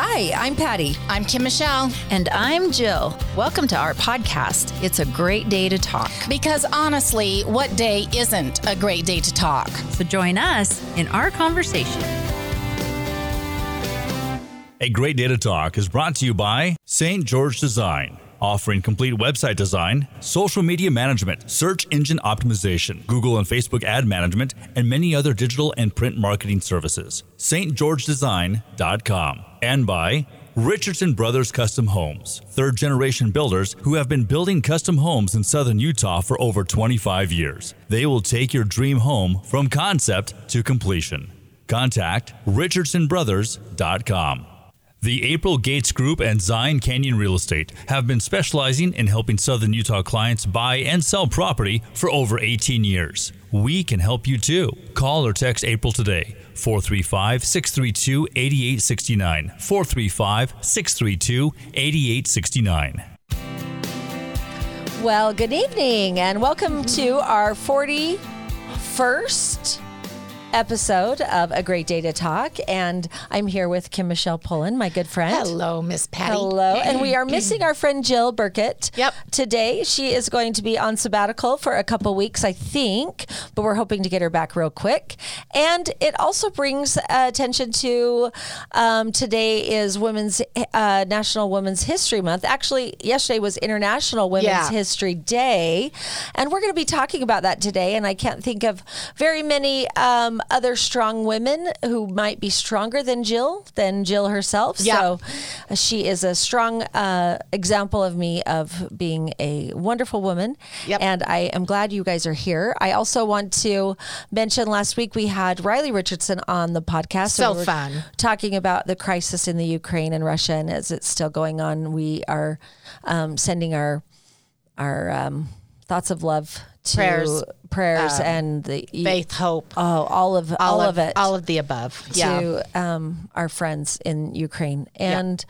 Hi, I'm Patty. I'm Kim Michelle. And I'm Jill. Welcome to our podcast. It's a great day to talk. Because honestly, what day isn't a great day to talk? So join us in our conversation. A Great Day to Talk is brought to you by St. George Design, offering complete website design, social media management, search engine optimization, Google and Facebook ad management, and many other digital and print marketing services. stgeorgedesign.com. And by Richardson Brothers Custom Homes, third generation builders who have been building custom homes in southern Utah for over 25 years. They will take your dream home from concept to completion. Contact richardsonbrothers.com. The April Gates Group and Zion Canyon Real Estate have been specializing in helping Southern Utah clients buy and sell property for over 18 years. We can help you too. Call or text April today, 435 632 8869. 435 632 8869. Well, good evening and welcome to our 41st episode of A Great Day to Talk. And I'm here with Kim Michelle Pullen, my good friend. Hello, Miss Patty. Hello. And we are missing our friend Jill Burkett. Yep. Today, she is going to be on sabbatical for a couple weeks, I think, but we're hoping to get her back real quick. And it also brings uh, attention to um, today is Women's uh, National Women's History Month. Actually, yesterday was International Women's Yeah. History Day. And we're going to be talking about that today. And I can't think of very many um, other strong women who might be stronger than Jill, than Jill herself. Yeah. So uh, she is a strong uh, example of me of being a wonderful woman. Yep. And I am glad you guys are here. I also want to mention last week we had Riley Richardson on the podcast. So We fun. Talking about the crisis in the Ukraine and Russia, and as it's still going on, we are um, sending our our um, thoughts of love Prayers. prayers and the Faith, hope, Oh, all of all, of, it all of the above. Yeah. to um, our friends in Ukraine. And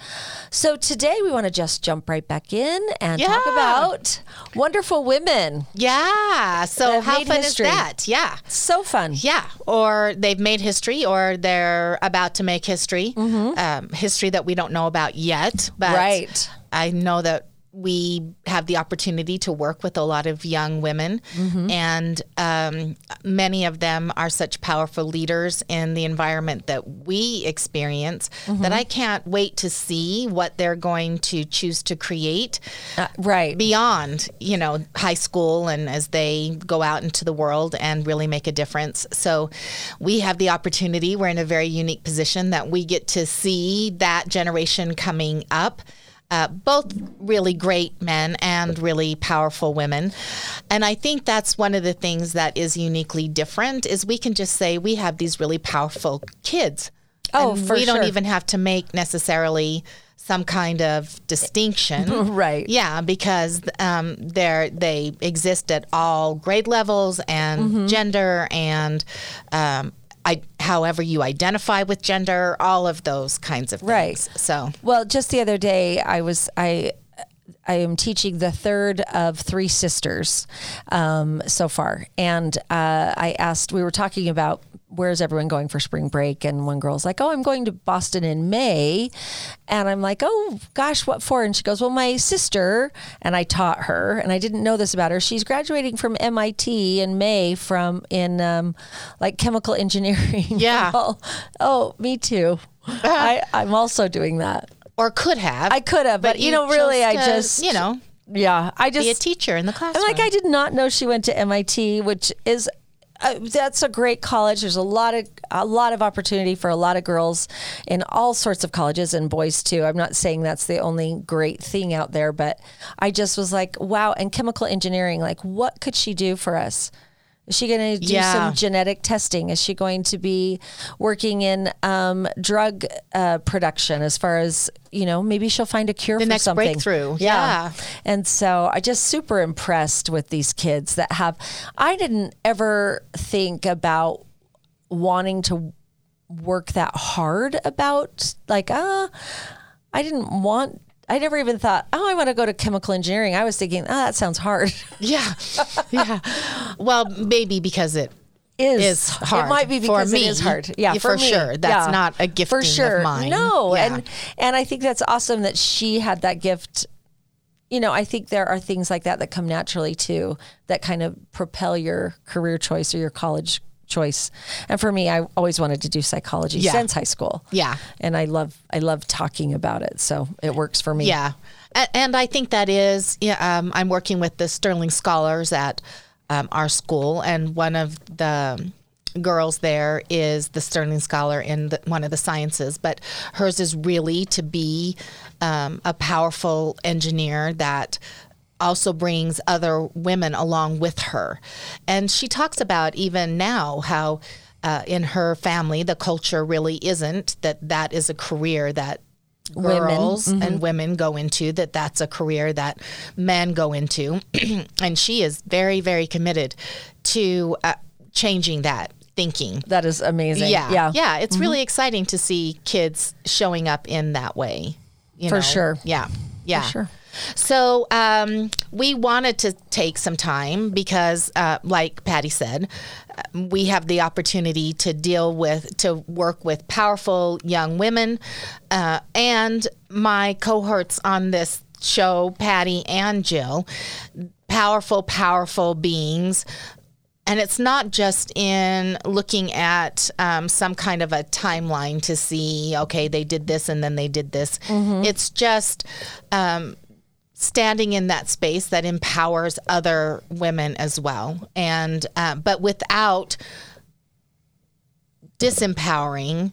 so today we want to just jump right back in and talk about wonderful women. Yeah. So how fun history. is that? Yeah. So fun. Yeah, or they've made history, or they're about to make history. Um, history that we don't know about yet, but Mm-hmm. Right. I know that we have the opportunity to work with a lot of young women, Mm-hmm. and um, many of them are such powerful leaders in the environment that we experience Mm-hmm. that I can't wait to see what they're going to choose to create Uh, right. beyond you know high school and as they go out into the world and really make a difference so we have the opportunity we're in a very unique position that we get to see that generation coming up uh, both really great men and really powerful women and i think that's one of the things that is uniquely different is we can just say we have these really powerful kids Oh, and for we don't even have to make necessarily some kind of distinction Right. yeah, because um, they're they exist at all grade levels and Mm-hmm. gender and um, I, however you identify with gender, all of those kinds of things. Right. So Well, just the other day, I was I. I am teaching the third of three sisters um, so far, and uh, I asked. We were talking about where's everyone going for spring break, and one girl's like, "Oh, I'm going to Boston in May," and I'm like, "Oh gosh, what for?" And she goes, "Well, my sister," and I taught her, and I didn't know this about her. She's graduating from MIT in May from in um, like chemical engineering. Yeah. oh, oh, me too. I, I'm also doing that. or could have. I could have, but, you know, really, I just you know yeah, I just be a teacher in the I'm classroom. like I did not know she went to MIT, which is. Uh, that's a great college. There's a lot of a lot of opportunity for a lot of girls in all sorts of colleges and boys too. I'm not saying that's the only great thing out there, but I just was like, wow. And chemical engineering, like, what could she do for us? Is she going to do Yeah. some genetic testing? Is she going to be working in um, drug uh, production as far as, you know, maybe she'll find a cure The for next something. breakthrough. Yeah. And so I just super impressed with these kids that have, I didn't ever think about wanting to work that hard about like, ah, I didn't want I never even thought, oh, I want to go to chemical engineering. I was thinking, oh, that sounds hard. Yeah. yeah. Well, maybe because it is, is hard It might be because for me. it is hard. Yeah, for, for sure. That's Yeah. not a gift for sure. No, Yeah. and and I think that's awesome that she had that gift. You know, I think there are things like that that come naturally too, that kind of propel your career choice or your college choice. And for me, I always wanted to do psychology Yeah. since high school. Yeah. and I love I love talking about it, so it works for me. Yeah, and I think that is. Yeah, um, I'm working with the Sterling Scholars at um, our school, and one of the girls there is the Sterling Scholar in the, one of the sciences, but hers is really to be um, a powerful engineer that also brings other women along with her. And she talks about even now how uh, in her family the culture really isn't that that is a career that Women. girls and women go into that that's a career that men go into and she is very very committed to uh, changing that thinking That is amazing. yeah Yeah. yeah it's really exciting to see kids showing up in that way you For know? sure. yeah yeah sure. So um, we wanted to take some time because, uh, like Patty said, uh, we have the opportunity to deal with, to work with powerful young women. Uh, and my cohorts on this show, Patty and Jill, powerful, powerful beings. And it's not just in looking at um, some kind of a timeline to see, okay, they did this and then they did this. It's just um, standing in that space that empowers other women as well, and uh, but without disempowering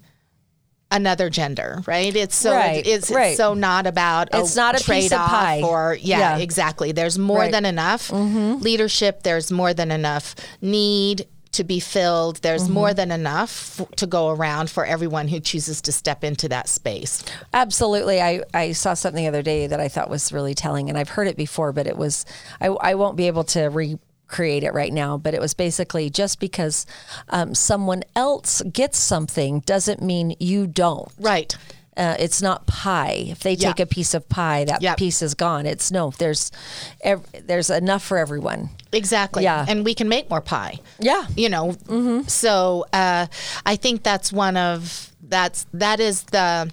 another gender, right? It's so Right, it's, right. it's so not about It's not a piece of trade-off pie. or yeah, Yeah. exactly. There's more Right. Mm-hmm. than enough leadership. There's more than enough need to be filled. There's Mm-hmm. more than enough f- to go around for everyone who chooses to step into that space. Absolutely. I, I saw something the other day that I thought was really telling, and I've heard it before, but it was, I, I won't be able to recreate it right now, but it was basically just because um, someone else gets something doesn't mean you don't. Right. Uh, it's not pie. If they Yeah. take a piece of pie, that Yep. piece is gone. It's no, there's, ev- there's enough for everyone. Exactly. Yeah. And we can make more pie. Yeah. You know, so uh, I think that's one of that's that is the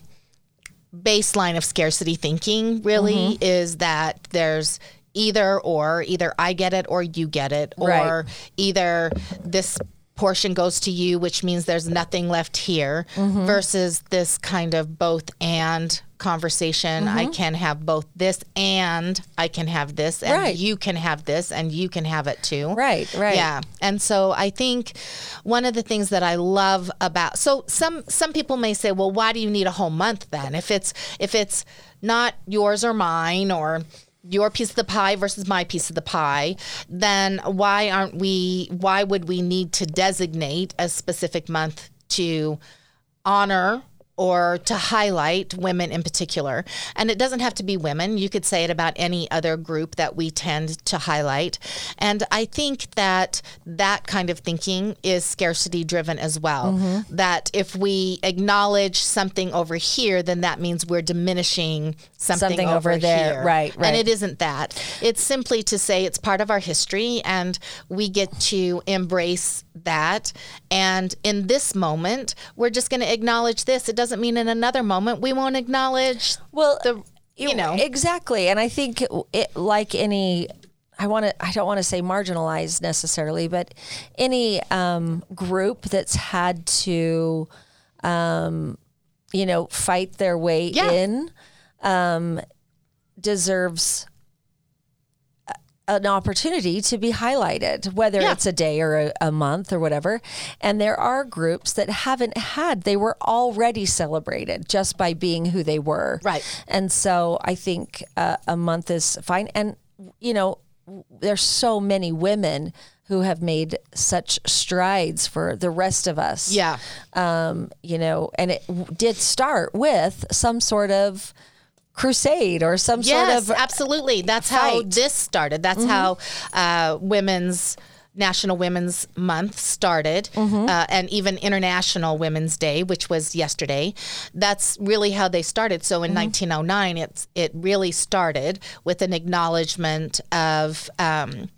baseline of scarcity thinking. Really, Mm-hmm. is that there's either or either I get it or you get it, or Right. either this portion goes to you, which means there's nothing left here, Mm-hmm. versus this kind of both and conversation. I Mm-hmm. can have both this and I can have this, and Right. you can have this, and you can have it too. Right, right. Yeah. And so I think one of the things that I love about so some some people may say, well, why do you need a whole month then? If it's if it's not yours or mine or your piece of the pie versus my piece of the pie, then why aren't we why would we need to designate a specific month to honor or to highlight women in particular. And it doesn't have to be women. You could say it about any other group that we tend to highlight. And I think that that kind of thinking is scarcity driven as well. Mm-hmm. That if we acknowledge something over here, then that means we're diminishing something, Something over there. here. Right, right. And it isn't that. It's simply to say it's part of our history and we get to embrace that. And in this moment, we're just going to acknowledge this. It doesn't mean in another moment we won't acknowledge Well, the, you know, exactly and i think it like any i want to i don't want to say marginalized necessarily but any um, group that's had to um, you know fight their way Yeah. in um, deserves an opportunity to be highlighted, whether Yeah. it's a day or a, a month or whatever. And there are groups that haven't had, they were already celebrated just by being who they were. Right. And so I think uh, a month is fine. And, you know, there's so many women who have made such strides for the rest of us. yeah. Um, you know, and it w- did start with some sort of crusade or some Yes, sort of absolutely. That's how fight. Mm-hmm. this started. That's how uh, women's National Women's Month started, Mm-hmm. uh, and even International Women's Day, which was yesterday. That's really how they started. So in Mm-hmm. 1909, it's it really started with an acknowledgement of. Um,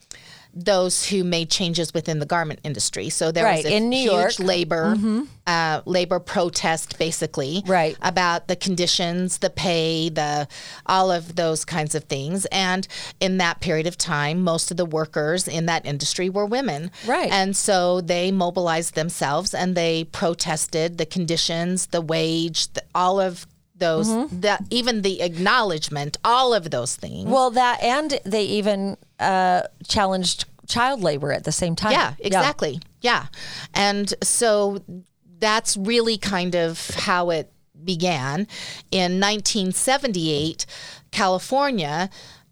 those who made changes within the garment industry. So there Right, was a in New huge York. Mm-hmm. labor uh, labor protest, basically, Right. about the conditions, the pay, the all of those kinds of things. And in that period of time, most of the workers in that industry were women, Right. And so they mobilized themselves and they protested the conditions, the wage, the, all of those, Mm-hmm. the, even the acknowledgement, all of those things. Well, that and they even uh, challenged child labor at the same time. Yeah, exactly. Yeah. And so that's really kind of how it began. In 1978, California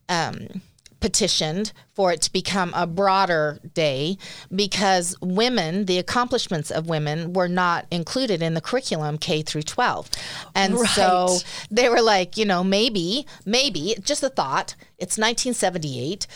um, petitioned for it to become a broader day because women, the accomplishments of women, were not included in the curriculum K through 12. And so they were like, you know, maybe, maybe, just a thought, it's 1978.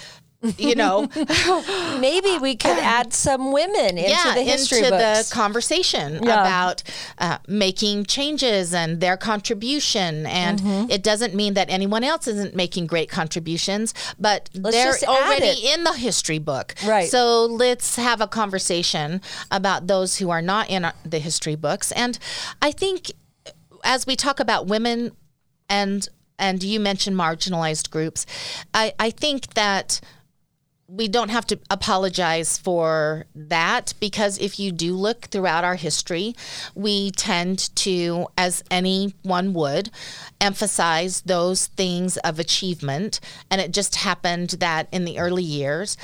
You know, Maybe we could add some women into yeah, the history into books. the conversation Yeah. about uh, making changes and their contribution. And Mm-hmm. it doesn't mean that anyone else isn't making great contributions, but they're already in the history book. Right. So let's have a conversation about those who are not in our, the history books. And I think as we talk about women and and you mentioned marginalized groups, I, I think that we don't have to apologize for that because if you do look throughout our history, we tend to, as anyone would, emphasize those things of achievement. And it just happened that in the early years,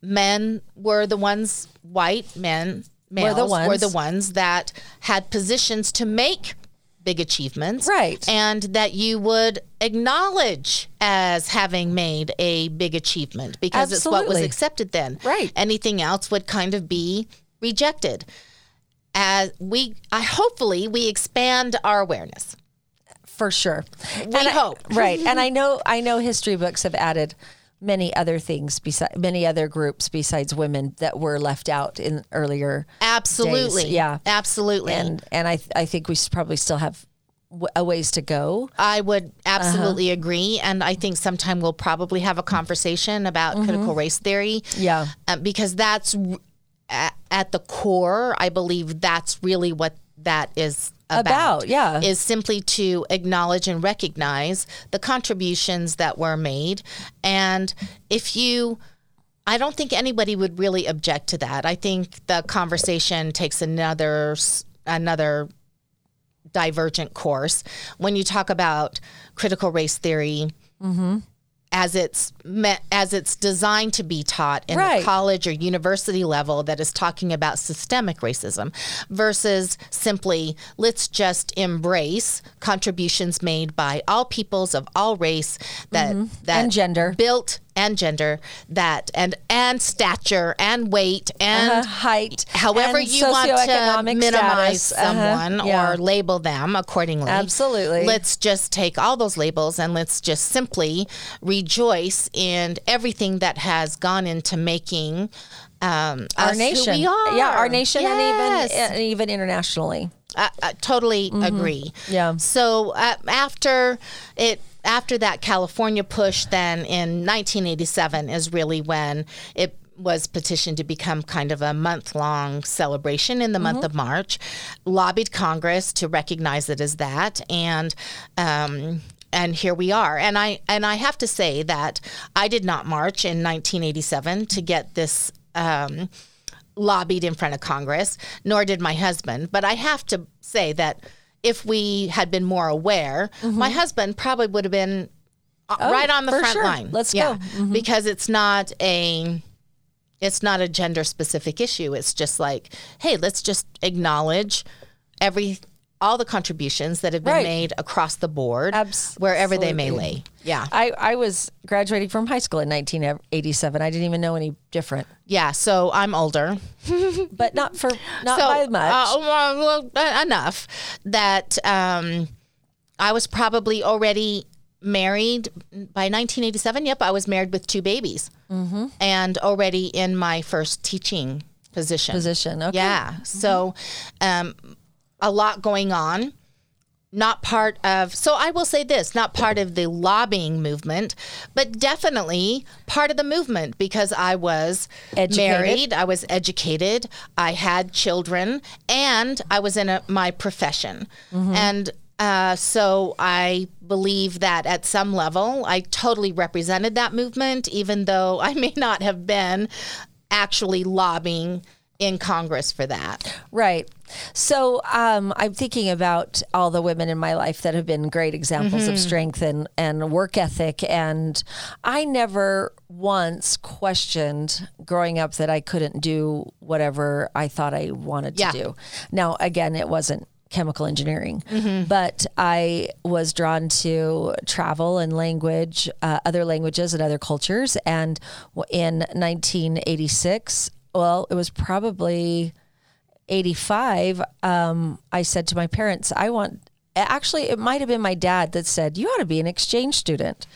men were the ones, white men, males the were the ones. ones that had positions to make big achievements Right. and that you would acknowledge as having made a big achievement because it's what was accepted then. Right. Anything else would kind of be rejected. As we, I hopefully we expand our awareness. for sure. We I- hope. right. And I know I know history books have added many other things besides many other groups besides women that were left out in earlier Absolutely. days. Yeah. Absolutely. And and I I think we probably still have a ways to go. I would absolutely Uh-huh. agree. And I think sometime we'll probably have a conversation about critical race theory. Mm-hmm. Yeah. Uh, because that's at, at the core, I believe that's really what that is about. About, yeah. Is simply to acknowledge and recognize the contributions that were made. And if you, I don't think anybody would really object to that. I think the conversation takes another another divergent course when you talk about critical race theory mm-hmm. As it's me- as it's designed to be taught in Right. the college or university level that is talking about systemic racism versus simply let's just embrace contributions made by all peoples of all race that that Mm-hmm. And gender. built and gender that and and stature and weight and Uh, height, however and you want to minimize status. Uh-huh. someone Yeah. or label them accordingly. Absolutely. Let's just take all those labels and let's just simply rejoice in everything that has gone into making um, our nation. Who we are. Yeah, our nation Yes. and even and even internationally. I, I totally agree. Mm-hmm. Yeah. So uh, after it, after that California push, then in 1987 is really when it was petitioned to become kind of a month long celebration in the month of March. Lobbied Congress to recognize it as that, and. Um, and here we are, and I and I have to say that I did not march in 1987 to get this um, lobbied in front of Congress, nor did my husband. But I have to say that if we had been more aware, my husband probably would have been uh, right on the Mm-hmm. Oh, front sure. line. Let's yeah, go. Mm-hmm. because it's not a it's not a gender specific issue. It's just like, hey, let's just acknowledge every all the contributions that have been Right. made across the board, wherever they may lay. Yeah, I, I was graduating from high school in 1987. I didn't even know any different, yeah. So I'm older. but not for not so, by much. uh, well, uh, enough that um, I was probably already married by 1987. Yep, I was married with two babies Mm-hmm. and already in my first teaching position. Position, okay. Yeah. So um, a lot going on. not part of so i will say this not part of the lobbying movement but definitely part of the movement because i was Educated. married i was educated i had children and i was in a, my profession and uh, so I believe that at some level, I totally represented that movement, even though I may not have been actually lobbying in Congress for that. Right. So um, I'm thinking about all the women in my life that have been great examples Mm-hmm. of strength and, and work ethic. And I never once questioned growing up that I couldn't do whatever I thought I wanted to do. Now, again, it wasn't chemical engineering, Mm-hmm. but I was drawn to travel and language, uh, other languages and other cultures. And in 1986, well, it was probably 85, um, I said to my parents, I want, actually, it might have been my dad that said, You ought to be an exchange student.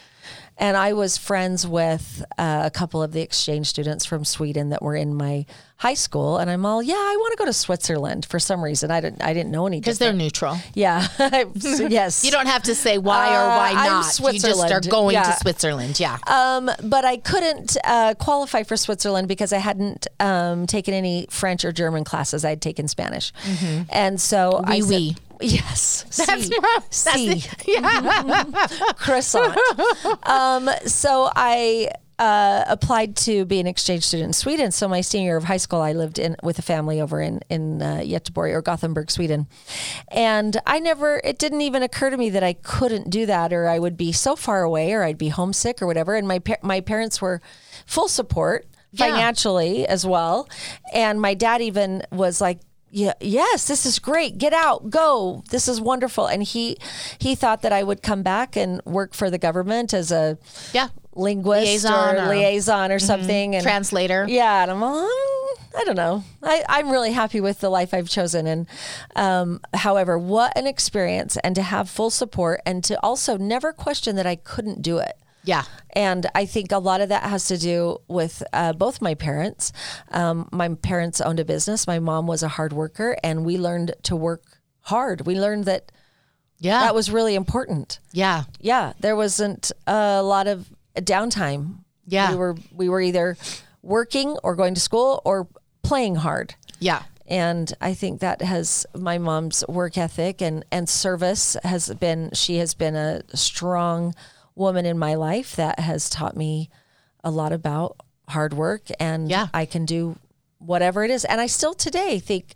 And I was friends with uh, a couple of the exchange students from Sweden that were in my high school, and I'm all, yeah, I want to go to Switzerland for some reason. I didn't, I didn't know any Because they're neutral. Yeah, So, yes. You don't have to say why or why Uh, I'm not. You just are Switzerland. going Yeah. to Switzerland. Yeah. Um, but I couldn't uh, qualify for Switzerland because I hadn't um, taken any French or German classes. I had taken Spanish, and so I Oui, said, oui. Yes, That's si, right. That's the- yeah. croissant. um, so I uh, applied to be an exchange student in Sweden. So my senior year of high school, I lived in with a family over in in uh, Göteborg or Gothenburg, Sweden, and I never. It didn't even occur to me that I couldn't do that, or I would be so far away, or I'd be homesick, or whatever. And my my parents were full support Yeah. financially as well, and my dad even was like yeah, yes, this is great. Get out, go. This is wonderful. And he he thought that I would come back and work for the government as a Yeah. linguist Liaison or, or- liaison or something. And Translator. yeah, and I'm all, "Mm, I don't know. I, I'm really happy with the life I've chosen. And um, however, what an experience and to have full support and to also never question that I couldn't do it. Yeah. And I think a lot of that has to do with uh, both my parents. Um, my parents owned a business. My mom was a hard worker, and we learned to work hard. We learned that Yeah. that was really important. yeah. Yeah, there wasn't a lot of downtime. Yeah. we were we were either working or going to school or playing hard. Yeah. And I think that has my mom's work ethic and, and service has been, she has been a strong woman in my life that has taught me a lot about hard work and Yeah. I can do whatever it is. And I still today think,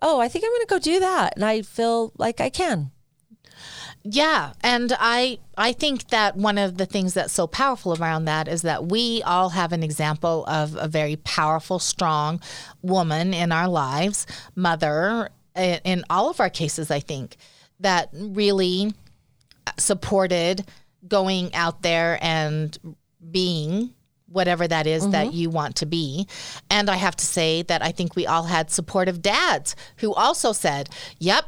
oh, I think I'm going to go do that. And I feel like I can. Yeah, and I I think that one of the things that's so powerful around that is that we all have an example of a very powerful, strong woman in our lives, mother in all of our cases I think that really supported going out there and being whatever that is that mm-hmm. you want to be. And I have to say that I think we all had supportive dads who also said, "Yep,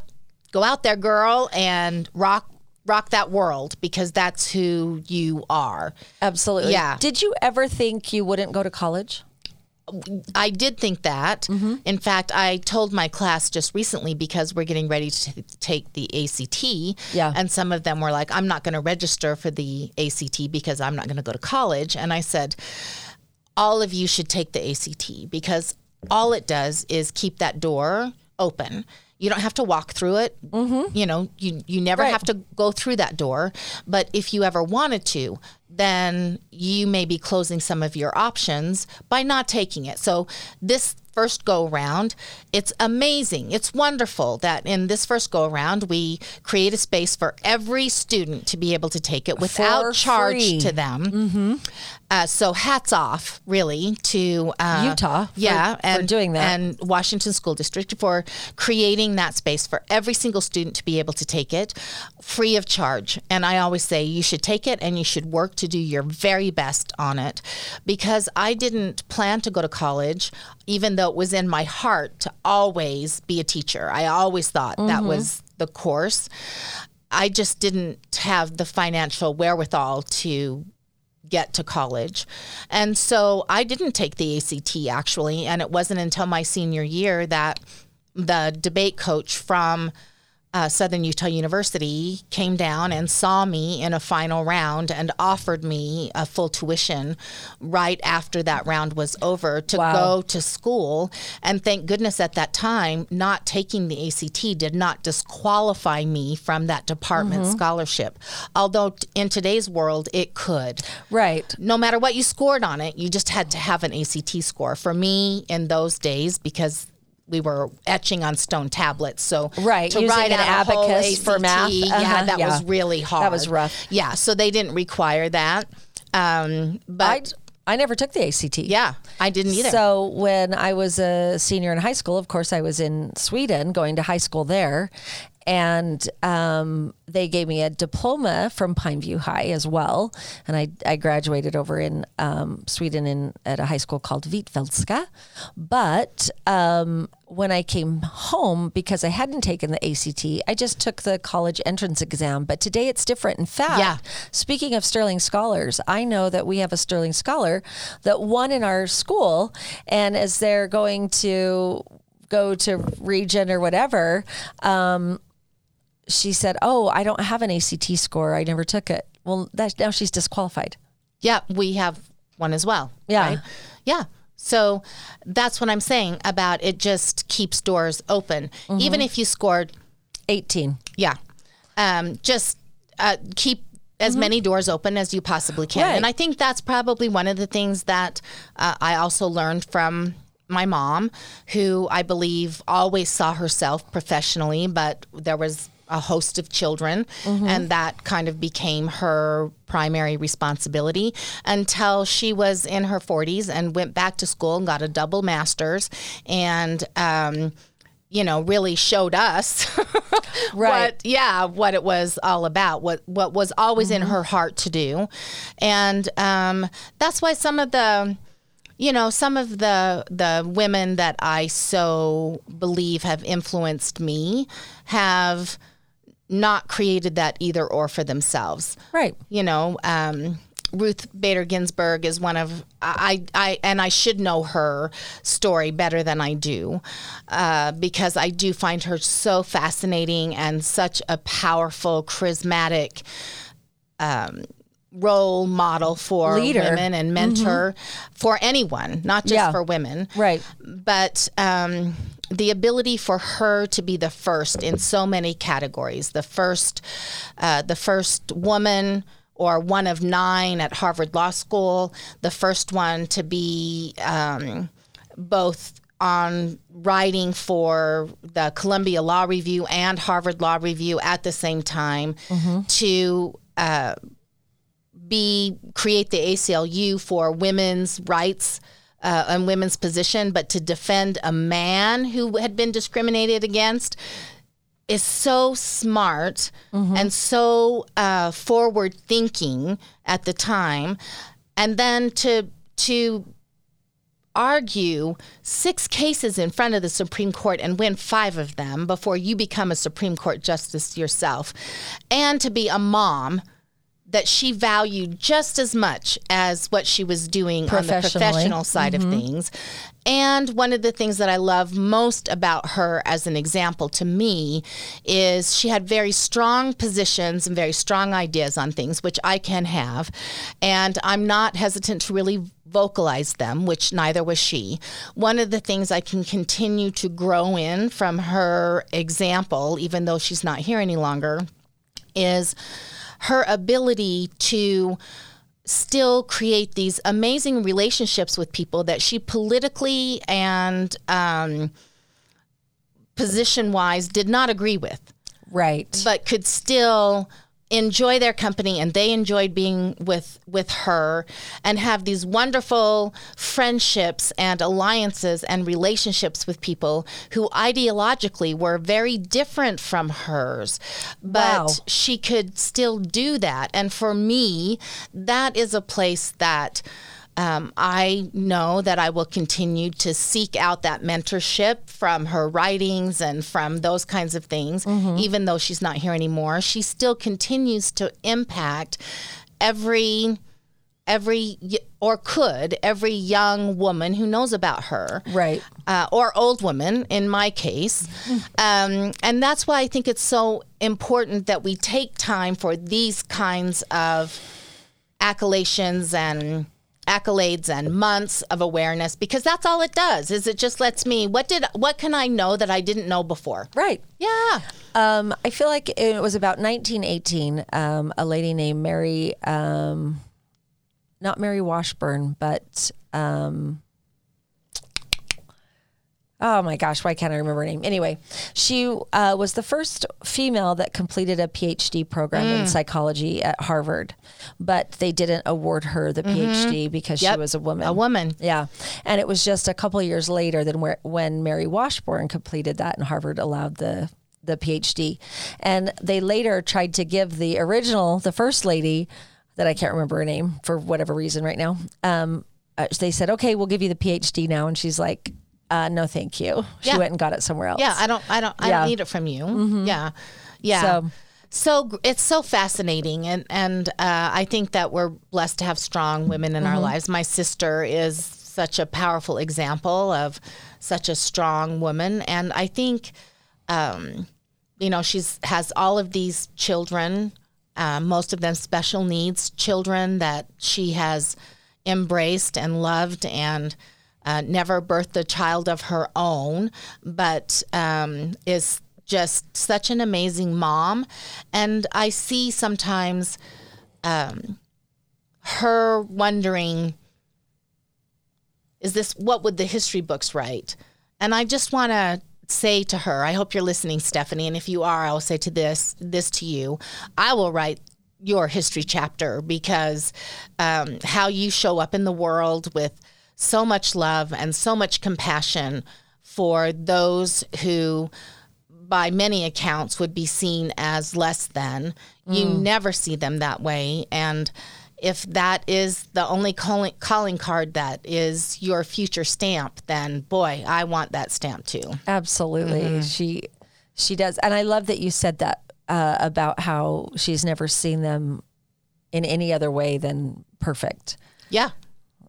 go out there, girl, and rock rock that world because that's who you are." Absolutely. Yeah. Did you ever think you wouldn't go to college? I did think that. Mm-hmm. In fact, I told my class just recently because we're getting ready to t- take the ACT. Yeah. And some of them were like, I'm not going to register for the ACT because I'm not going to go to college. And I said, all of you should take the ACT because all it does is keep that door open. You don't have to walk through it. Mm-hmm. You know, you you never Right. have to go through that door. But if you ever wanted to, then you may be closing some of your options by not taking it. So this first go around, it's amazing. It's wonderful that in this first go around we create a space for every student to be able to take it without For charge free. to them. Uh, so hats off, really, to uh, Utah for- yeah, for and doing that. and Washington School District for creating that space for every single student to be able to take it free of charge. And I always say you should take it and you should work to do your very best on it, because I didn't plan to go to college, even though it was in my heart to always be a teacher. I always thought Mm-hmm. that was the course. I just didn't have the financial wherewithal to get to college. And so I didn't take the ACT actually. And it wasn't until my senior year that the debate coach from uh, Southern Utah University came down and saw me in a final round and offered me a full tuition right after that round was over to Wow. go to school. And thank goodness at that time, not taking the ACT did not disqualify me from that department Mm-hmm. scholarship. Although in today's world, it could Right. no matter what you scored on it, you just had to have an ACT score. For me, in those days, because we were etching on stone tablets, so Right, to using write an out a whole abacus for ACT, math. yeah, Uh-huh, that yeah. was really hard. That was rough. Yeah, so they didn't require that. Um, I, but I never took the ACT. yeah, I didn't either. So when I was a senior in high school, of course, I was in Sweden going to high school there. And um, they gave me a diploma from Pineview High as well. And I, I graduated over in um, Sweden in at a high school called Hvitfeldtska. But um, when I came home, because I hadn't taken the ACT, I just took the college entrance exam. But today it's different. In fact, Yeah. Speaking of Sterling Scholars, I know that we have a Sterling Scholar that won in our school, and as they're going to go to region or whatever, um, she said, "Oh, I don't have an ACT score. I never took it." Well, that, now she's disqualified. yeah, we have one as well. Yeah. right? yeah. So that's what I'm saying about it. Just keeps doors open, Mm-hmm. even if you scored Eighteen. Yeah. Um, just uh, keep as many doors open as you possibly can. Right. And I think that's probably one of the things that uh, I also learned from my mom, who I believe always saw herself professionally, but there was a host of children, and that kind of became her primary responsibility until she was in her 40s and went back to school and got a double master's and um, you know really showed us Right. what yeah what it was all about what what was always in her heart to do. And um, that's why some of the you know some of the the women that i so believe have influenced me have not created that either or for themselves Right. you know, um, Ruth Bader Ginsburg is one of I, I and I should know her story better than I do uh, because I do find her so fascinating and such a powerful, charismatic um, role model for Leader. women and mentor for anyone, not just Yeah. for women Right. but um, the ability for her to be the first in so many categories. The first uh, the first woman or one of nine at harvard law school the first one to be um, both on writing for the columbia law review and harvard law review at the same time to uh, be create the ACLU for women's rights uh, and women's position, but to defend a man who had been discriminated against is so smart and so uh, forward thinking at the time, and then to to argue six cases in front of the Supreme Court and win five of them before you become a Supreme Court justice yourself, and to be a mom that she valued just as much as what she was doing on the professional side of mm-hmm. things. And one of the things that I love most about her as an example to me is she had very strong positions and very strong ideas on things, which I can have. And I'm not hesitant to really vocalize them, which neither was she. One of the things I can continue to grow in from her example, even though she's not here any longer, is her ability to still create these amazing relationships with people that she politically and um, position wise did not agree with Right. but could still enjoy their company and they enjoyed being with with her and have these wonderful friendships and alliances and relationships with people who ideologically were very different from hers but Wow. she could still do that and for me that is a place that um, I know that I will continue to seek out that mentorship from her writings and from those kinds of things. Even though she's not here anymore, she still continues to impact every every or could every young woman who knows about her Right. uh, or old woman in my case. Um, and that's why I think it's so important that we take time for these kinds of accolations and accolades and months of awareness because that's all it does is it just lets me what did what can i know that i didn't know before Right. yeah Um, I feel like it was about 1918. Um, a lady named Mary, um, not Mary Washburn, but um, oh my gosh, why can't I remember her name? Anyway, she uh, was the first female that completed a PhD program Mm. in psychology at Harvard, but they didn't award her the PhD because she Mm-hmm. Was a woman. a woman Yeah, and it was just a couple of years later than where, when Mary Washburn completed that, and Harvard allowed the the PhD. And they later tried to give the original, the first lady, that I can't remember her name for whatever reason right now. Um, uh, they said, "Okay, we'll give you the PhD now," and she's like, uh, "No, thank you." She Yeah. went and got it somewhere else. yeah i don't i don't i Yeah. don't need it from you yeah yeah So- so it's so fascinating and and uh, i think that we're blessed to have strong women in our lives my sister is such a powerful example of such a strong woman and i think um, you know she's has all of these children uh, most of them special needs children that she has embraced and loved and uh, never birthed a child of her own but um, is just such an amazing mom. And i see sometimes um, her wondering is this what would the history books write? And i just want to say to her i hope you're listening stephanie and if you are i will say to this this to you. I will write your history chapter because um, how you show up in the world with so much love and so much compassion for those who by many accounts would be seen as less than. You never see them that way. And if that is the only calling, calling card that is your future stamp, then boy, I want that stamp too. Absolutely. Mm-hmm. She she does. And I love that you said that uh, about how she's never seen them in any other way than perfect. Yeah.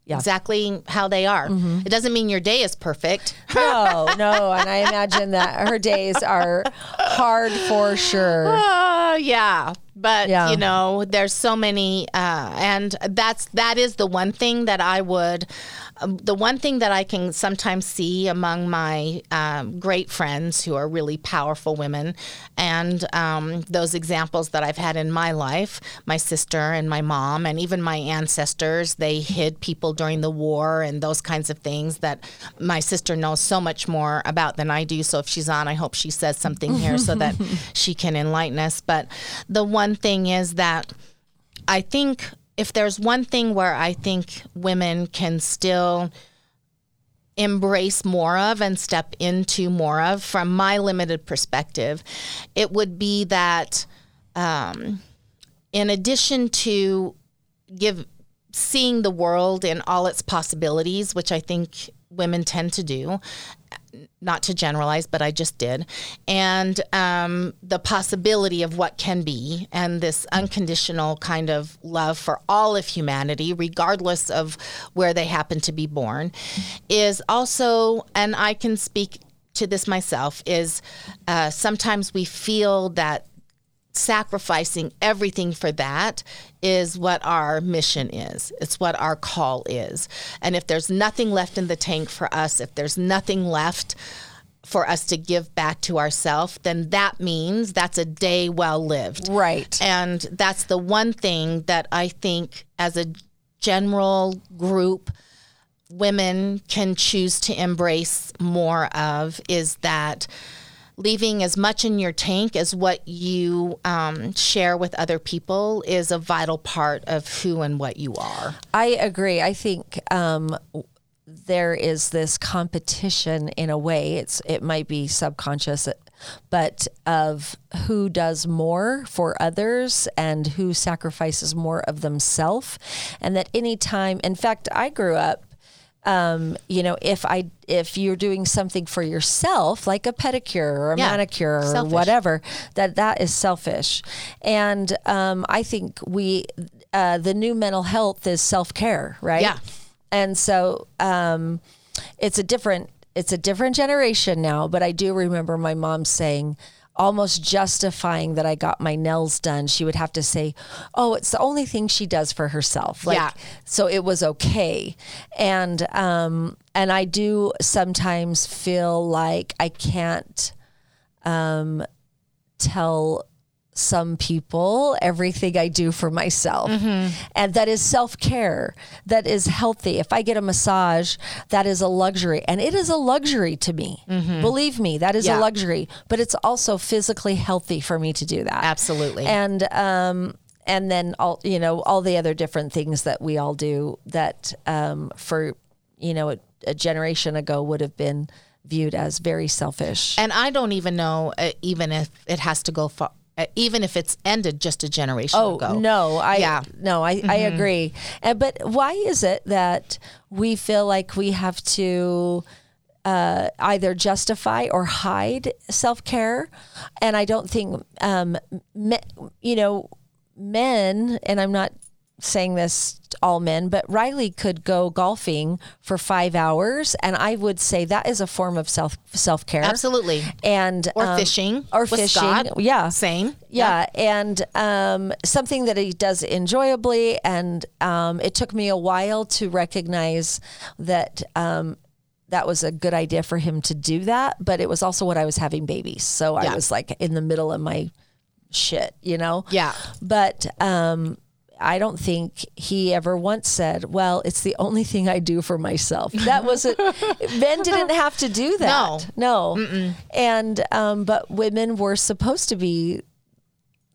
Yeah. Exactly how they are. It doesn't mean your day is perfect. No, no. And I imagine that her days are hard for sure. Oh yeah, but Yeah. you know, there's so many, uh, and that's that is the one thing that I would, um, the one thing that I can sometimes see among my um, great friends who are really powerful women, and um, those examples that I've had in my life, my sister and my mom, and even my ancestors, they hid people during the war and those kinds of things that my sister knows so much more about than I do. So if she's on, I hope she says something here so that she can enlighten us. But the one thing is that I think if there's one thing where I think women can still embrace more of and step into more of from my limited perspective, it would be that um, in addition to give seeing the world in all its possibilities, which I think women tend to do, not to generalize, but I just did, and um, the possibility of what can be, and this unconditional kind of love for all of humanity, regardless of where they happen to be born, is also, and I can speak to this myself, is uh, sometimes we feel that sacrificing everything for that is what our mission is. It's what our call is. And if there's nothing left in the tank for us, if there's nothing left for us to give back to ourselves, then that means that's a day well lived. Right. And that's the one thing that I think as a general group women can choose to embrace more of is that leaving as much in your tank as what you um, share with other people is a vital part of who and what you are. I agree. I think um, there is this competition in a way. It's it might be subconscious, but of who does more for others and who sacrifices more of themselves, and that anytime. In fact, I grew up um, you know, if I if you're doing something for yourself, like a pedicure or a Yeah, manicure or selfish. whatever, that that is selfish. And um, I think we uh, the new mental health is self care, right? Yeah. And so um, it's a different it's a different generation now, but I do remember my mom saying, almost justifying that I got my nails done. She would have to say, "Oh, it's the only thing she does for herself." Like, Yeah. So it was okay, and um, and I do sometimes feel like I can't um, tell some people everything I do for myself. And that is self care. That is healthy. If I get a massage, that is a luxury. And it is a luxury to me. Believe me, that is Yeah. a luxury. But it's also physically healthy for me to do that. Absolutely. And, um, and then all you know all the other different things that we all do that um, for you know a, a generation ago would have been viewed as very selfish. And I don't even know, uh, even if it has to go far, even if it's ended just a generation Oh ago. no, I Yeah. Mm-hmm. no, I, I agree. And, but why is it that we feel like we have to uh, either justify or hide self care? And I don't think, um, me, you know, men. And I'm not saying this to all men, but Riley could go golfing for five hours, and I would say that is a form of self self care. Absolutely. And Or um, fishing. or fishing, Scott. yeah, Same. yeah, and um, something that he does enjoyably. And um, it took me a while to recognize that um, that was a good idea for him to do that. But it was also what I was having babies, so I was like in the middle of my shit, you know. Yeah. But um, I don't think he ever once said, "Well, it's the only thing I do for myself." That wasn't. men didn't have to do that. No, no. And um, but women were supposed to be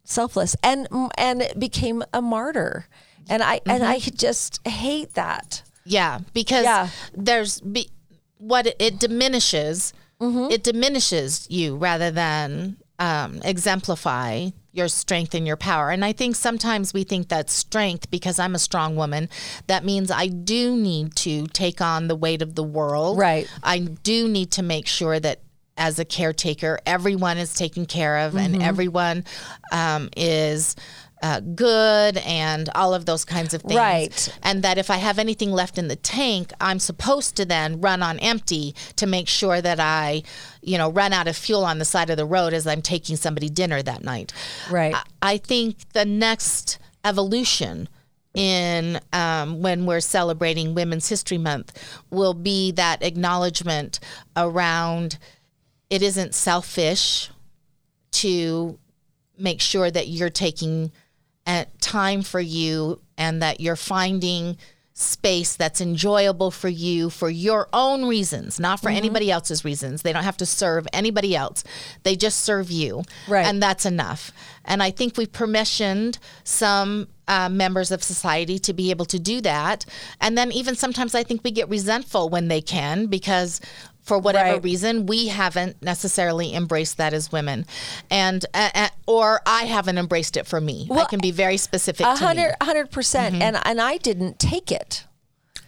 selfless, and and it became a martyr. And I and I just hate that. Yeah, because Yeah. there's be, what it, it diminishes. Mm-hmm. It diminishes you rather than um, exemplify your strength and your power. And I think sometimes we think that strength because I'm a strong woman. That means I do need to take on the weight of the world. Right. I do need to make sure that as a caretaker, everyone is taken care of Mm-hmm. and everyone um, is. Uh, good and all of those kinds of things Right. and that if I have anything left in the tank, I'm supposed to then run on empty to make sure that I, you know, run out of fuel on the side of the road as I'm taking somebody dinner that night. Right. I, I think the next evolution in um, when we're celebrating Women's History Month will be that acknowledgement around it isn't selfish to make sure that you're taking uh, time for you and that you're finding space that's enjoyable for you for your own reasons, not for anybody else's reasons. They don't have to serve anybody else. They just serve you. Right. And that's enough. And I think we've permissioned some uh, members of society to be able to do that. And then even sometimes I think we get resentful when they can because for whatever Right. reason we haven't necessarily embraced that as women and uh, uh, or i haven't embraced it for me i can be very specific A hundred, hundred percent. Mm-hmm. And and I didn't take it.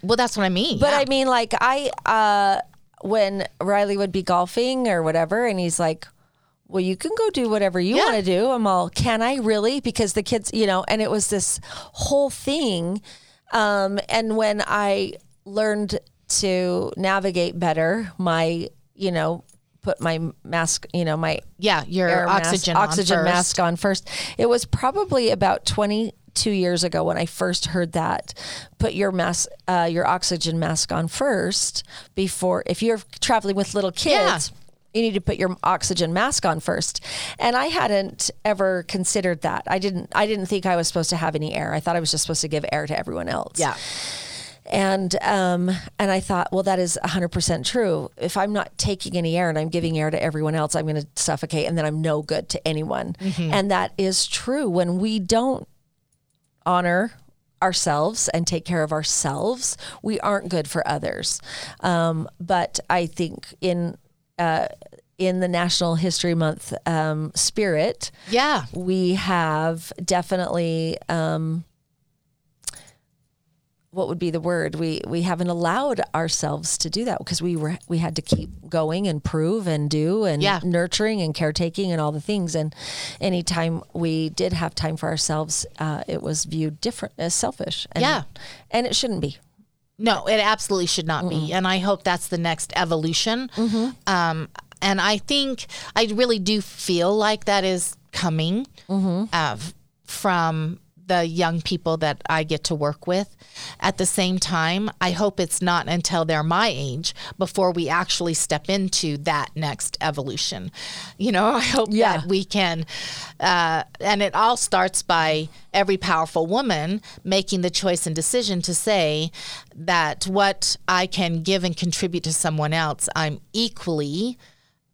well that's what i mean But yeah. I mean, like I, uh, when Riley would be golfing or whatever, and he's like, "Well, you can go do whatever you Yeah. want to do." I'm all, "Can I really?" Because the kids, you know, and it was this whole thing. Um, and when I learned to navigate better, my, you know, put my mask, you know, my yeah your oxygen mask, on oxygen first. mask on first. It was probably about 22 years ago when I first heard that. Put your mask, uh, your oxygen mask on first before, if you're traveling with little kids. You need to put your oxygen mask on first, and I hadn't ever considered that. I didn't. I didn't think I was supposed to have any air. I thought I was just supposed to give air to everyone else yeah and um, and I thought, well, that is 100% true. If I'm not taking any air and I'm giving air to everyone else, I'm going to suffocate and then I'm no good to anyone. And that is true when we don't honor ourselves and take care of ourselves, we aren't good for others. Um, but I think in uh, in the National History Month um, spirit, yeah. We have definitely um, what would be the word? We we haven't allowed ourselves to do that because we were we had to keep going and prove and do and Yeah. nurturing and caretaking and all the things. And anytime we did have time for ourselves uh, it was viewed different as selfish and, Yeah. and it shouldn't be No, it absolutely should not be. And I hope that's the next evolution. Um, and I think I really do feel like that is coming uh, from the young people that I get to work with. At the same time, I hope it's not until they're my age before we actually step into that next evolution. You know, I hope Yeah. that we can, uh, and it all starts by every powerful woman making the choice and decision to say that what I can give and contribute to someone else, I'm equally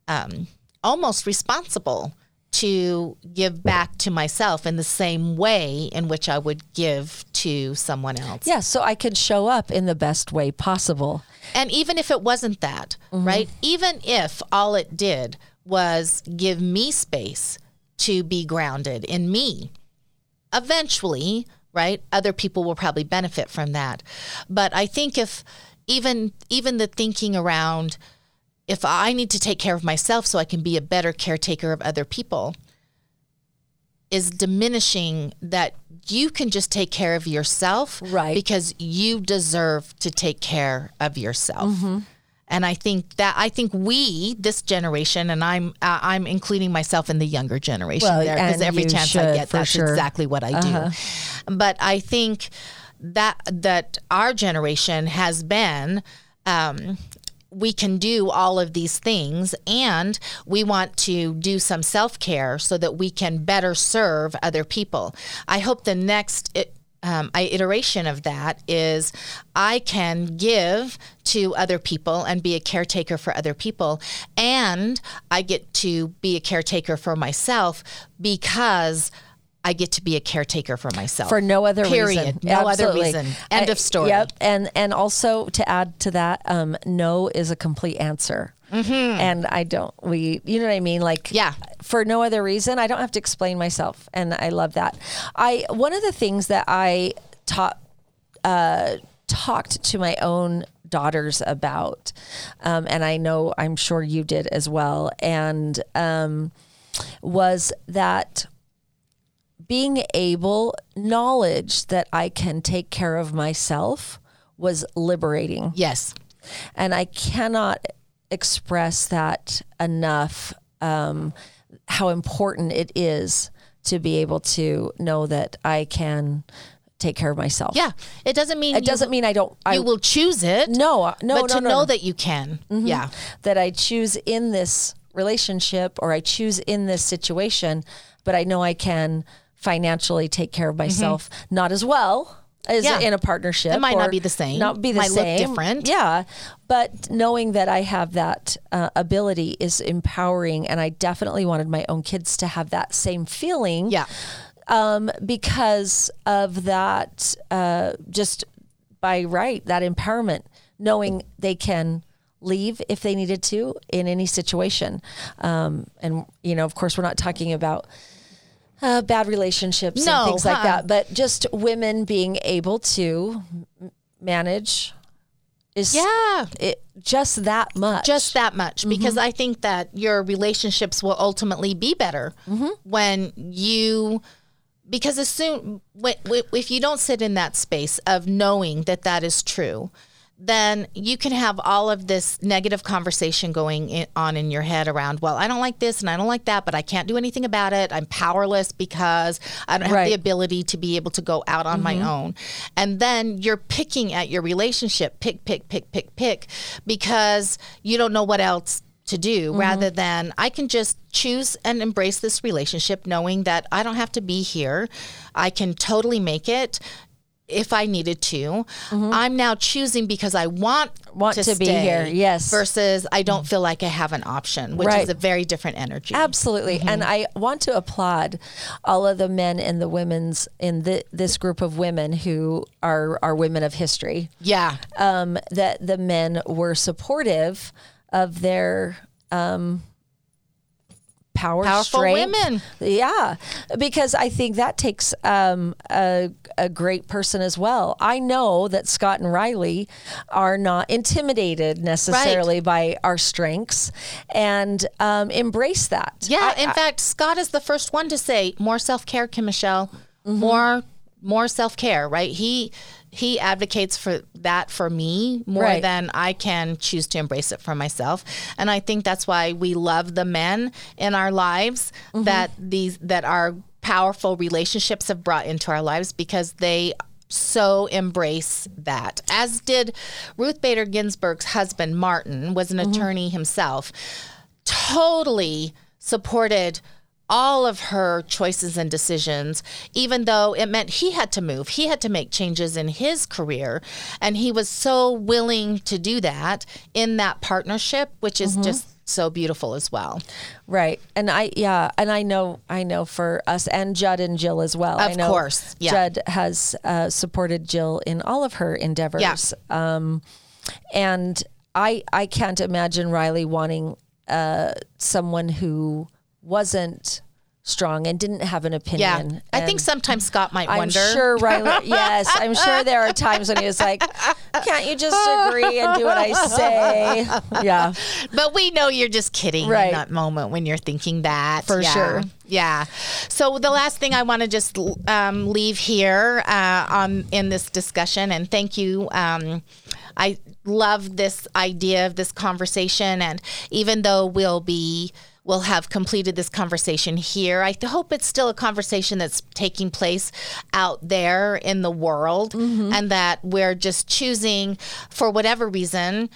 um, almost responsible to give back to myself in the same way in which I would give to someone else. Yeah, so I could show up in the best way possible. And even if it wasn't that, mm-hmm. right? Even if all it did was give me space to be grounded in me, eventually, right? Other people will probably benefit from that. But I think if even even the thinking around if I need to take care of myself so I can be a better caretaker of other people is diminishing that you can just take care of yourself Right. because you deserve to take care of yourself. Mm-hmm. And I think that I think we, this generation, and I'm uh, I'm including myself in the younger generation Well, there because every chance I get, that's sure. Uh-huh. exactly what I do. But I think that that our generation has been um, we can do all of these things and we want to do some self-care so that we can better serve other people. I hope the next um, iteration of that is I can give to other people and be a caretaker for other people, and I get to be a caretaker for myself because I get to be a caretaker for myself for no other Period. reason. No other reason. End I- of story. Yep. And and also to add to that, um, no is a complete answer. And I don't. We, you know what I mean? Like, Mm-hmm. Yeah. For no other reason, I don't have to explain myself, and I love that. I one of the things that I taught uh, talked to my own daughters about, um, and I know I'm sure you did as well, and um, was that being able knowledge that I can take care of myself was liberating. Yes. And I cannot express that enough um, how important it is to be able to know that I can take care of myself. Yeah. It doesn't mean It doesn't mean I don't I you will choose it. no, no, but no, to no, know no. that you can. Yeah. that I choose in this relationship or I choose in this situation, but I know I can financially take care of myself not as well as Mm-hmm. Yeah. in a partnership. It might not be the same. Not be the Might look different. Yeah, but knowing that I have that uh, ability is empowering, and I definitely wanted my own kids to have that same feeling Yeah. um, because of that, uh, just by right, that empowerment, knowing they can leave if they needed to in any situation. Um, and, you know, of course, we're not talking about uh, bad relationships No, and things like uh-uh. that, but just women being able to manage is Yeah. it, just that much. Just that much Mm-hmm. because I think that your relationships will ultimately be better Mm-hmm. when you because as soon if you don't sit in that space of knowing that that is true then you can have all of this negative conversation going in, on in your head around well i don't like this and i don't like that but i can't do anything about it i'm powerless because i don't have Right. Mm-hmm. the ability to be able to go out on my own and then you're picking at your relationship pick pick pick pick pick because you don't know what else to do Mm-hmm. rather than I can just choose and embrace this relationship knowing that I don't have to be here. I can totally make it if I needed to. I'm now choosing because I want Mm-hmm. Want to be stay here, yes. Versus I don't feel like I have an option, which Right. is a very different energy. Absolutely. And I want to applaud all of the men and the women's in the, this group of women who are, are women of history, Yeah. um, that the men were supportive of their um, power, Powerful strength. women. Yeah, because I think that takes um, a, a great person as well. I know that Scott and Riley are not intimidated necessarily by our strengths and um, embrace that. Yeah, I- in fact, Scott is the first one to say more self care, Kim Michelle, Mm-hmm. more more self care. Right? He he advocates for that for me more Right. than I can choose to embrace it for myself. And I think that's why we love the men in our lives Mm-hmm. that these that our powerful relationships have brought into our lives because they so embrace that. As did Ruth Bader Ginsburg's husband Martin was Mm-hmm. an attorney himself. Totally supported all of her choices and decisions, even though it meant he had to move. He had to make changes in his career. And he was so willing to do that in that partnership, which Mm-hmm. is just so beautiful as well. Right. And I yeah, and I know I know for us and Judd and Jill as well. I Of know course, yeah. Judd has uh, supported Jill in all of her endeavors. Um and I I can't imagine Riley wanting uh someone who wasn't strong and didn't have an opinion. Yeah. opinion. I think sometimes Scott might I'm wonder. sure Riley yes, I'm sure there are times when he was like, Can't you just agree and do what I say? Yeah. But we know you're just kidding Right. in that moment when you're thinking that. For Yeah. sure. Yeah. So the last thing I want to just um, leave here uh, on in this discussion, and thank you. Um, I love this idea of this conversation, and even though we'll be we'll have completed this conversation here. I hope it's still a conversation that's taking place out there in the world and that we're just choosing, for whatever reason,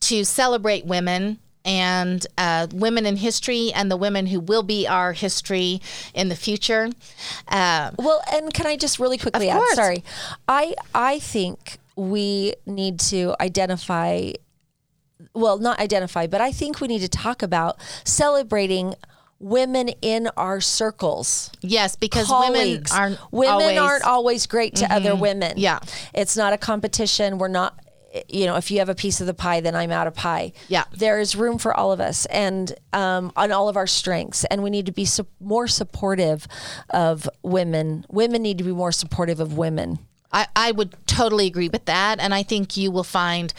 to celebrate women and uh, women in history and the women who will be our history in the future. Uh, Well, and can I just really quickly Of add? course. Sorry, I I think we need to identify. Well, not identify, but I think we need to talk about celebrating women in our circles. yes, because colleagues. women aren't women always, Mm-hmm. aren't always great to other women. Yeah. it's not a competition. We're not. You know, if you have a piece of the pie, then I'm out of pie. Yeah. there is room for all of us, and um, on all of our strengths, and we need to be su- more supportive of women. Women need to be more supportive of women. I, I would totally agree with that, and I think you will find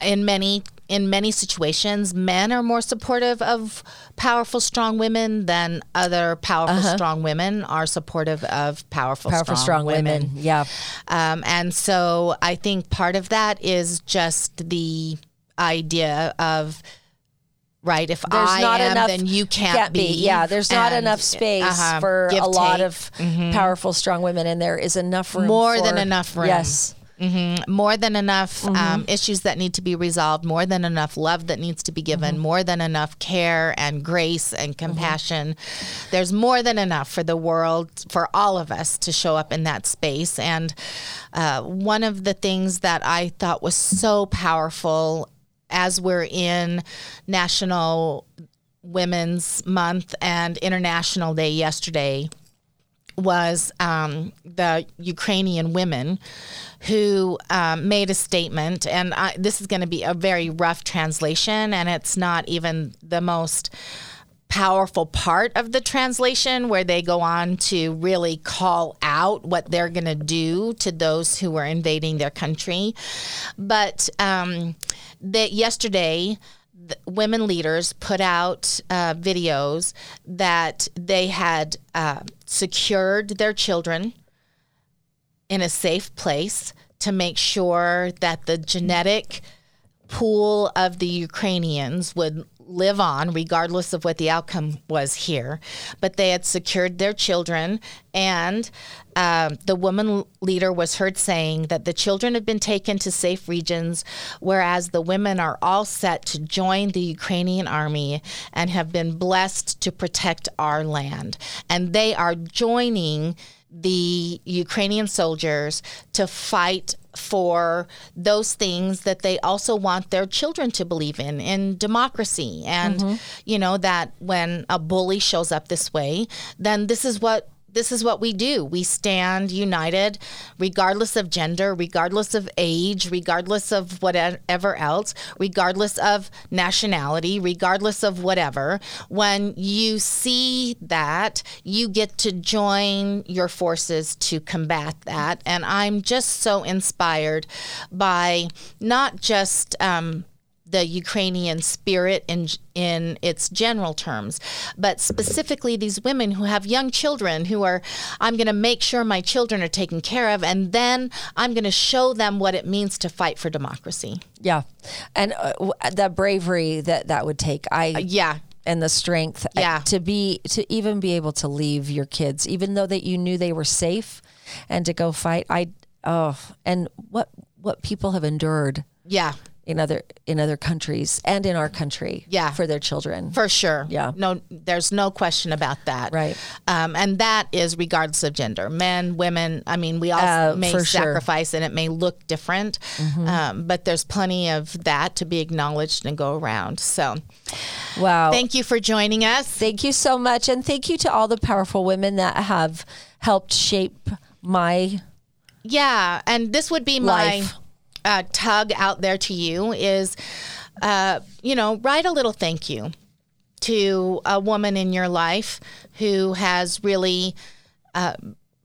in many in many situations men are more supportive of powerful strong women than other powerful strong women are supportive of powerful, Uh-huh. Powerful, strong, women. Yeah, Um, and so I think part of that is just the idea of right if there's I not am, enough. then you can't, be. Yeah, there's not And, enough space uh-huh, for give, a lot take. Mm-hmm. of powerful, strong women, and there is enough room. More for- than enough room. Yes. More than enough Mm-hmm. um, issues that need to be resolved, more than enough love that needs to be given, Mm-hmm. more than enough care and grace and compassion. There's more than enough for the world, for all of us to show up in that space. And uh, one of the things that I thought was so powerful as we're in National Women's Month and International Day yesterday was um, the Ukrainian women who um, made a statement, and I, this is going to be a very rough translation, and it's not even the most powerful part of the translation where they go on to really call out what they're going to do to those who are invading their country. But um, that yesterday, women leaders put out uh, videos that they had uh, secured their children in a safe place to make sure that the genetic pool of the Ukrainians would live on regardless of what the outcome was here. But they had secured their children, and um, the woman leader was heard saying that the children have been taken to safe regions, whereas the women are all set to join the Ukrainian army and have been blessed to protect our land. And they are joining the Ukrainian soldiers to fight for those things that they also want their children to believe in in democracy. And mm-hmm. you know that when a bully shows up this way then this is what this is what we do. We stand united, regardless of gender, regardless of age, regardless of whatever else, regardless of nationality, regardless of whatever. When you see that, you get to join your forces to combat that. And I'm just so inspired by not just. Um, the Ukrainian spirit in in its general terms, but specifically these women who have young children who are I'm going to make sure my children are taken care of and then I'm going to show them what it means to fight for democracy. Yeah. And uh, the bravery that that would take. I Yeah. and the strength uh, Yeah. to be to even be able to leave your kids even though that you knew they were safe and to go fight i oh and what what people have endured Yeah. In other in other countries and in our country Yeah. for their children For sure. Yeah. No, there's no question about that. Right. Um, and that is regardless of gender, men, women. I mean, we all Uh, may for sure. Mm-hmm. sacrifice and it may look different, um, but there's plenty of that to be acknowledged and go around. So wow thank you for joining us. thank you so much and thank you to all the powerful women that have helped shape my Yeah, and this would be my Life. Uh, tug out there to you is, uh, you know, write a little thank you to a woman in your life who has really uh,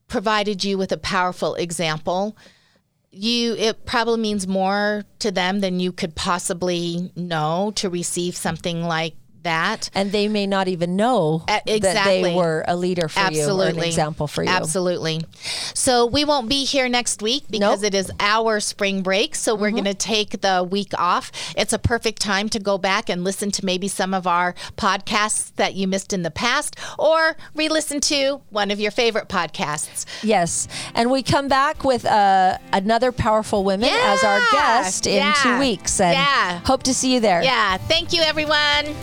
provided you with a powerful example. You, it probably means more to them than you could possibly know to receive something like that. and they may not even know Uh, that they were a leader for you or an example for you Absolutely. So we won't be here next week because Nope. it is our spring break. So we're going to take the week off. It's a perfect time to go back and listen to maybe some of our podcasts that you missed in the past or re listen to one of your favorite podcasts. Yes. And we come back with uh, another powerful women as our guest in Yeah. two weeks. And Yeah. hope to see you there. Yeah. Thank you, everyone.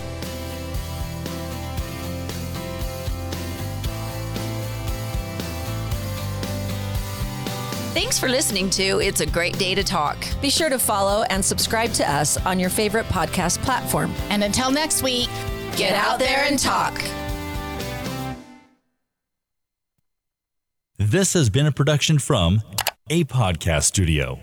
Thanks for listening to It's a Great Day to Talk. Be sure to follow and subscribe to us on your favorite podcast platform. And until next week, Get out there and talk. This has been a production from a podcast studio.